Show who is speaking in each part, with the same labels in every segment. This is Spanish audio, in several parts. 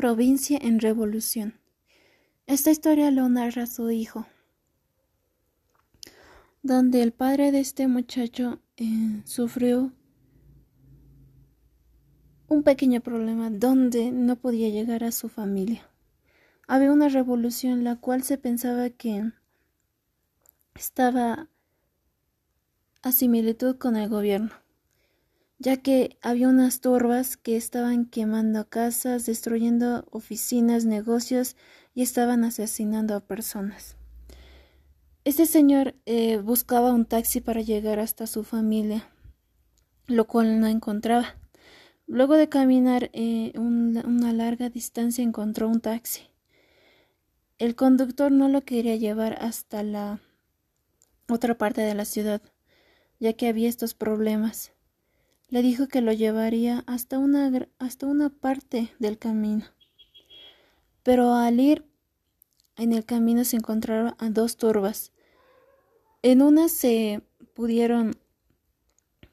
Speaker 1: provincia en revolución. Esta historia lo narra su hijo, donde el padre de este muchacho eh, sufrió un pequeño problema donde no podía llegar a su familia. Había una revolución la cual se pensaba que estaba a similitud con el gobierno ya que había unas turbas que estaban quemando casas, destruyendo oficinas, negocios y estaban asesinando a personas. Este señor eh, buscaba un taxi para llegar hasta su familia, lo cual no encontraba. Luego de caminar eh, una larga distancia encontró un taxi. El conductor no lo quería llevar hasta la otra parte de la ciudad, ya que había estos problemas le dijo que lo llevaría hasta una, hasta una parte del camino. Pero al ir en el camino se encontraron a dos turbas. En una se pudieron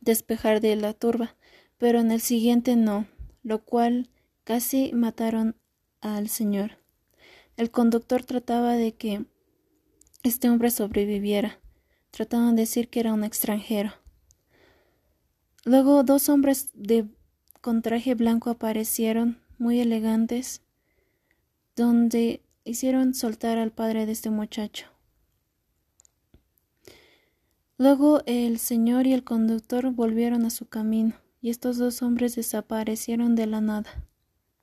Speaker 1: despejar de la turba, pero en el siguiente no, lo cual casi mataron al señor. El conductor trataba de que este hombre sobreviviera. Trataban de decir que era un extranjero. Luego dos hombres de con traje blanco aparecieron, muy elegantes, donde hicieron soltar al padre de este muchacho. Luego el señor y el conductor volvieron a su camino, y estos dos hombres desaparecieron de la nada.